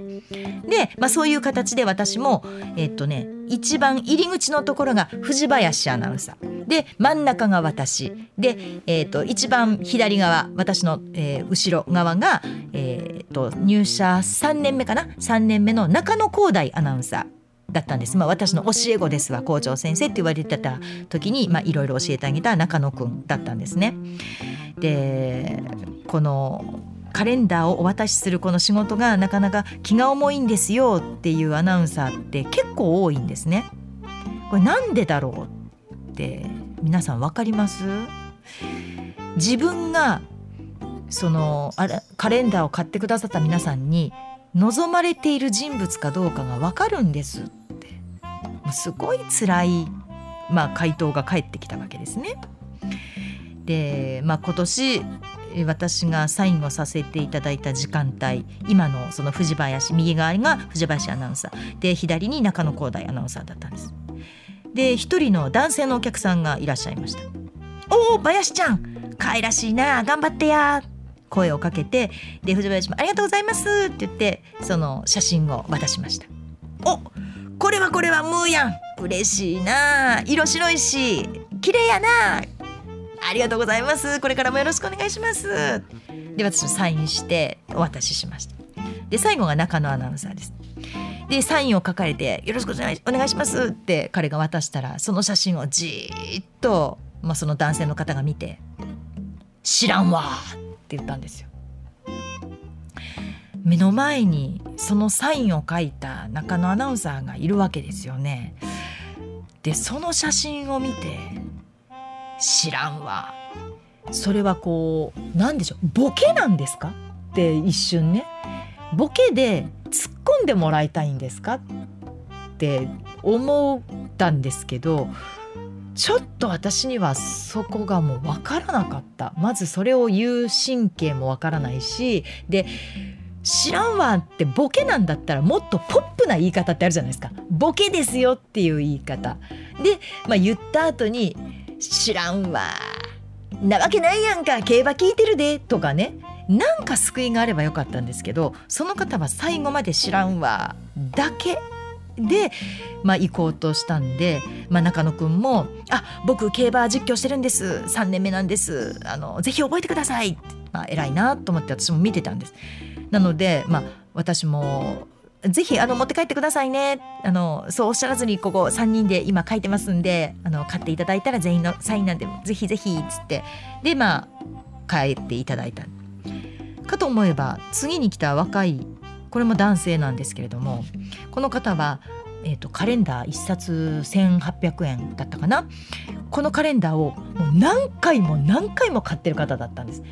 で、まあ、そういう形で私もえっとね一番入り口のところが藤林アナウンサで真ん中が私で、えー、と一番左側私の、えー、後ろ側が、えー、と入社3年目かな？3年目の中野光大アナウンサー。だったんです、まあ、私の教え子ですわ校長先生って言われてた時にいろいろ教えてあげた中野くんだったんですね。でこのカレンダーをお渡しするこの仕事がなかなか気が重いんですよっていうアナウンサーって結構多いんですね。これなんでだろうって皆さん分かります？自分がそのあれカレンダーを買ってくださった皆さんに望まれている人物かどうかが分かるんですってすごい辛い、まあ、回答が返ってきたわけですね。で、まあ、今年私がサインをさせていただいた時間帯今のその藤林右側が藤林アナウンサーで左に中野光大アナウンサーだったんです。で一人の男性のお客さんがいらっしゃいました。おお林ちゃん可愛らしいな頑張ってや声をかけてで藤林も「ありがとうございます」って言ってその写真を渡しました。おこれはこれはムーやん嬉しいな色白いし綺麗やなありがとうございますこれからもよろしくお願いします。で私サインしてお渡ししました。で最後が中野アナウンサーです。でサインを書かれて「よろしくお願いします」って彼が渡したらその写真をじーっと、まあ、その男性の方が見て「知らんわ」って言ったんですよ。目の前にそのサインを書いた中野アナウンサーがいるわけですよね。でその写真を見て「知らんわ」それはこう何でしょうボケなんですか？って一瞬ねボケで突っ込んでもらいたいんですか？って思ったんですけどちょっと私にはそこがもう分からなかった。まずそれを言う神経も分からないしで知らんわってボケなんだったらもっとポップな言い方ってあるじゃないですか。ボケですよっていう言い方。で、まあ、言った後に「知らんわなわけないやんか。競馬聞いてるで」とかね。なんか救いがあればよかったんですけどその方は最後まで知らんわ。だけで、まあ、行こうとしたんで、まあ、中野くんも「あ僕競馬実況してるんです。3年目なんです。あのぜひ覚えてください」まあ、偉いなと思って私も見てたんです。なので、まあ、私もぜひあの持って帰ってくださいね。あのそうおっしゃらずにここ3人で今書いてますんであの買っていただいたら全員のサインなんでぜひぜひっつって。でまあ帰っていただいた。かと思えば次に来た若いこれも男性なんですけれどもこの方は、えーと、カレンダー1冊1800円だったかなこのカレンダーをもう何回も何回も買ってる方だったんです。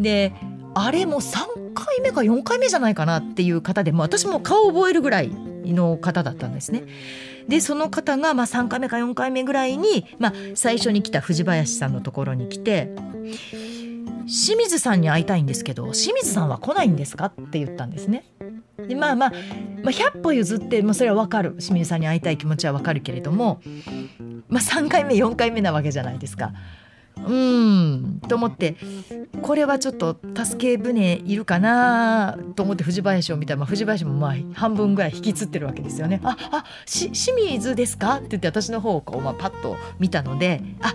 であれも3回目か4回目じゃないかなっていう方でも私も顔を覚えるぐらいの方だったんですね。でその方がまあ3回目か4回目ぐらいに、まあ、最初に来た藤林さんのところに来て清水さんに会いたいんですけど清水さんは来ないんですかって言ったんですね。でまあまあ、まあ、100歩譲って、まあ、それは分かる清水さんに会いたい気持ちは分かるけれども、まあ、3回目4回目なわけじゃないですか。うん。と思ってこれはちょっと助け舟いるかなと思って藤林を見たら、まあ、藤林もまあ半分ぐらい引きつってるわけですよね。ああし清水ですかって言って私の方をこう、まあ、パッと見たのであ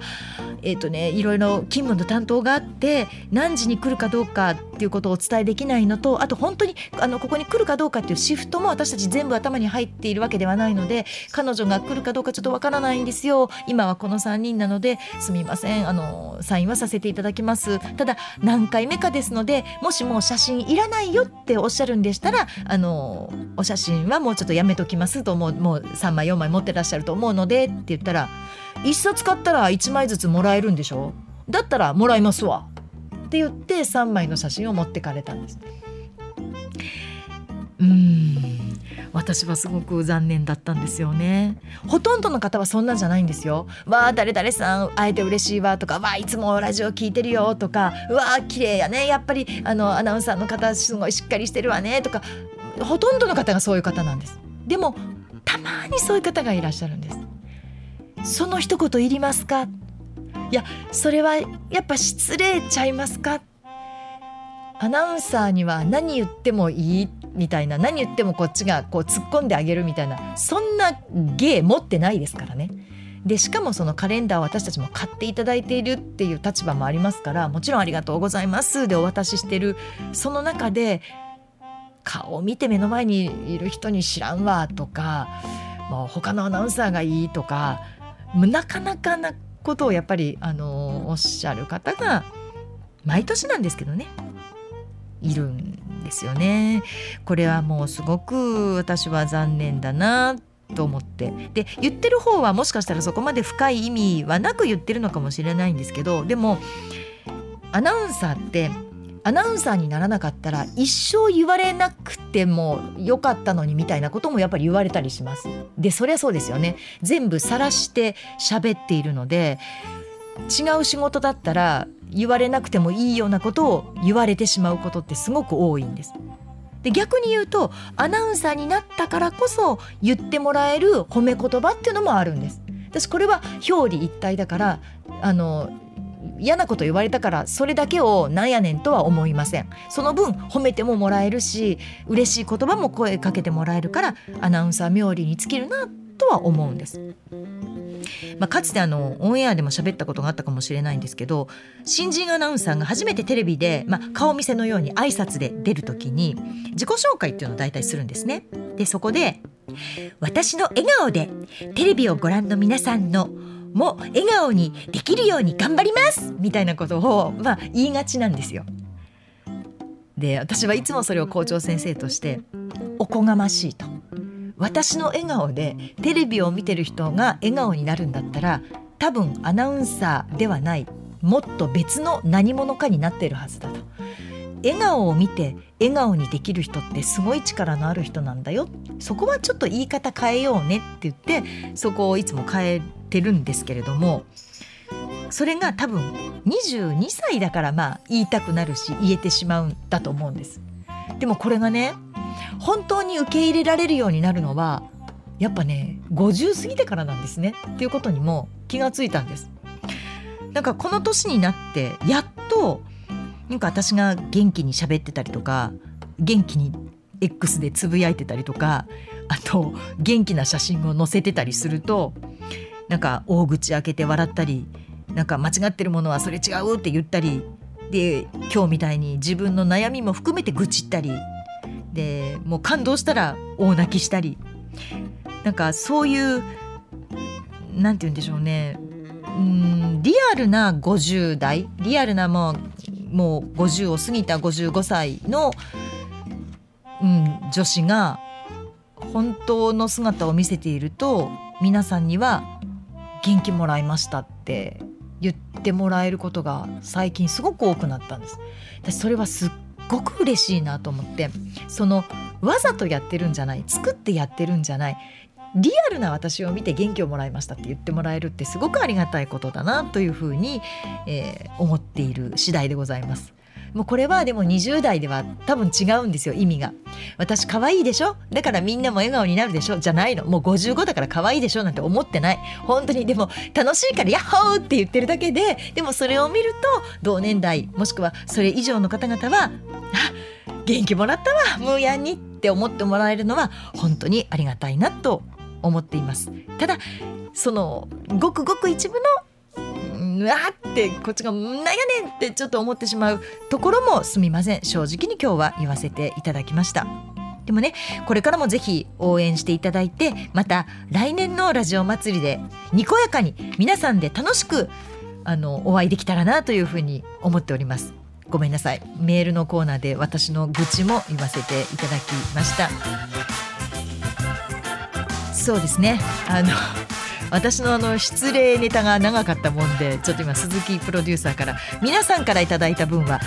えっ、ー、とねいろいろ勤務の担当があって何時に来るかどうかっていうことをお伝えできないのとあと本当にあのここに来るかどうかっていうシフトも私たち全部頭に入っているわけではないので彼女が来るかどうかちょっとわからないんですよ。今はこの3人なのですみません。あのサインはさせていただきます。ただ何回目かですのでもしもう写真いらないよっておっしゃるんでしたらあのお写真はもうちょっとやめときますと思うもう3枚4枚持ってらっしゃると思うのでって言ったら1冊買ったら1枚ずつもらえるんでしょ？だったらもらいますわ。って言って3枚の写真を持ってかれたんです。うん。私はすごく残念だったんですよね。ほとんどの方はそんなんじゃないんですよ。わあ誰々さん会えて嬉しいわとかわあいつもラジオ聞いてるよとかうわあ綺麗やね。やっぱりあのアナウンサーの方すごいしっかりしてるわねとか。ほとんどの方がそういう方なんです。でもたまにそういう方がいらっしゃるんです。その一言いりますか？いやそれはやっぱ失礼ちゃいますか？アナウンサーには何言ってもいいみたいな何言ってもこっちがこう突っ込んであげるみたいなそんな芸持ってないですからね。でしかもそのカレンダーを私たちも買っていただいているっていう立場もありますからもちろんありがとうございますでお渡ししてるその中で顔を見て目の前にいる人に知らんわとかもう他のアナウンサーがいいとかなかなかなことをやっぱりあのおっしゃる方が毎年なんですけどねいるんですよね。これはもうすごく私は残念だなと思ってで言ってる方はもしかしたらそこまで深い意味はなく言ってるのかもしれないんですけどでもアナウンサーってアナウンサーにならなかったら一生言われなくてもよかったのにみたいなこともやっぱり言われたりします。でそりゃそうですよね全部晒して喋っているので違う仕事だったら言われなくてもいいようなことを言われてしまうことってすごく多いんです。で逆に言うとアナウンサーになったからこそ言ってもらえる褒め言葉っていうのもあるんです。私これは表裏一体だからあの嫌なこと言われたからそれだけをなんやねんとは思いませんその分褒めてももらえるし嬉しい言葉も声かけてもらえるからアナウンサー冥利に尽きるなとは思うんです。まあ、かつてあのオンエアでも喋ったことがあったかもしれないんですけど新人アナウンサーが初めてテレビで、まあ、顔見せのように挨拶で出る時に自己紹介っていうのを大体するんですね。でそこで「私の笑顔でテレビをご覧の皆さんのも笑顔にできるように頑張りますみたいなことを、まあ、言いがちなんですよ。で私はいつもそれを校長先生としておこがましいと。私の笑顔でテレビを見てる人が笑顔になるんだったら多分アナウンサーではないもっと別の何者かになっているはずだと。笑顔を見て笑顔にできる人ってすごい力のある人なんだよそこはちょっと言い方変えようねって言ってそこをいつも変えてるんですけれどもそれが多分22歳だからまあ言いたくなるし言えてしまうんだと思うんです。でもこれがね本当に受け入れられるようになるのはやっぱね50過ぎてからなんですねっていうことにも気がついたんです。なんかこの年になってやっとなんか私が元気に喋ってたりとか元気に X でつぶやいてたりとかあと元気な写真を載せてたりするとなんか大口開けて笑ったりなんか間違ってるものはそれ違うって言ったりで今日みたいに自分の悩みも含めて愚痴ったりでもう感動したら大泣きしたり。なんかそういうなんて言うんでしょうね。うんリアルな50代。リアルなもうもう50を過ぎた55歳の、うん、女子が本当の姿を見せていると皆さんには元気もらいましたって言ってもらえることが最近すごく多くなったんです。私それはすっごく嬉しいなと思ってそのわざとやってるんじゃない作ってやってるんじゃないリアルな私を見て元気をもらいましたって言ってもらえるってすごくありがたいことだなというふうに、えー、思っている次第でございます。もうこれはでも20代では多分違うんですよ意味が。私可愛いでしょ？だからみんなも笑顔になるでしょ？じゃないの。もう55だから可愛いでしょなんて思ってない。本当に。でも楽しいからヤッホーって言ってるだけででもそれを見ると同年代もしくはそれ以上の方々はあ元気もらったわムーヤンにって思ってもらえるのは本当にありがたいなと思っています。ただそのごくごく一部のうわってこっちが「なんやねん!」ってちょっと思ってしまうところもすみません正直に今日は言わせていただきました。でもねこれからもぜひ応援していただいてまた来年のラジオ祭りでにこやかに皆さんで楽しくあのお会いできたらなというふうに思っております。ごめんなさいメールのコーナーで私の愚痴も言わせていただきましたそうですねあの私のあの失礼ネタが長かったもんでちょっと今鈴木プロデューサーから皆さんからいただいた分は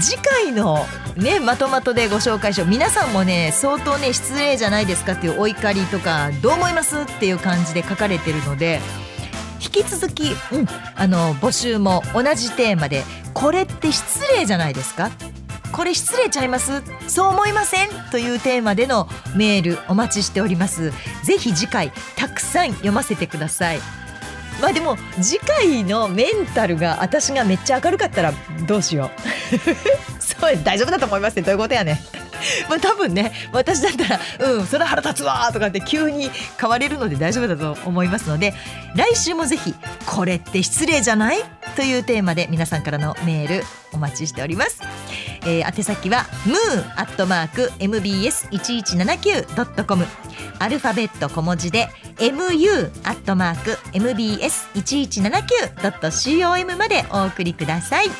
次回のねまとまとでご紹介しよう。皆さんもね相当ね失礼じゃないですかっていうお怒りとかどう思いますっていう感じで書かれてるので引き続き、うん、あの募集も同じテーマでこれって失礼じゃないですか？これ失礼ちゃいます？そう思いません？というテーマでのメールお待ちしております。ぜひ次回たくさん読ませてください。まあでも次回のメンタルが私がめっちゃ明るかったらどうしよう。そう大丈夫だと思いますね。どういうことやね まあ多分ね私だったら「うんそれ腹立つわ」とかって急に変われるので大丈夫だと思いますので来週もぜひ「これって失礼じゃない?」というテーマで皆さんからのメールお待ちしております。えー、宛先は moo.mbs1179.com アルファベット小文字で mu.mbs1179.com までお送りください。さ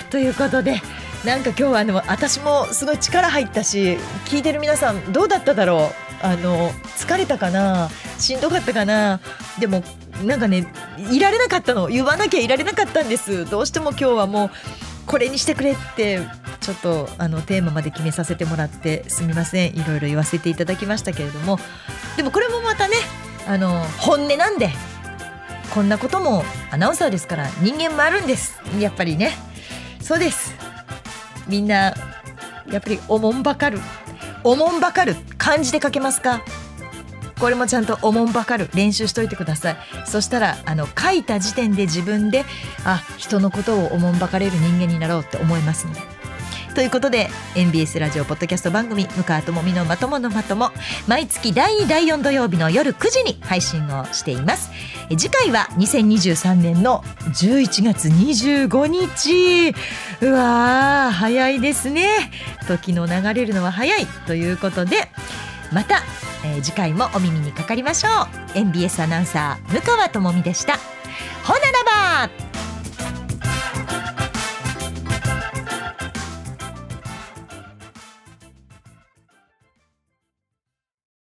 あということでなんか今日はあの私もすごい力入ったし聞いてる皆さんどうだっただろう？あの疲れたかな？しんどかったかな？でもなんかねいられなかったの。言わなきゃいられなかったんです。どうしても今日はもうこれにしてくれってちょっとあのテーマまで決めさせてもらってすみません。いろいろ言わせていただきましたけれども。でもこれもまたねあの本音なんでこんなこともアナウンサーですから人間もあるんです。やっぱりね。そうです。みんなやっぱりおもんばかる。おもんばかる。漢字で書けますか？これもちゃんとおもんばかる練習しといてください。そしたらあの書いた時点で自分であ人のことをおもんばかれる人間になろうって思いますのでということで NBS ラジオポッドキャスト番組「向川智美のまとものまとも」毎月第2第4土曜日の夜9時に配信をしています。次回は2023年の11月25日。うわー早いですね。時の流れるのは早い。ということでまた、えー、次回もお耳にかかりましょう。NBS アナウンサー向川智美でした。ほならば。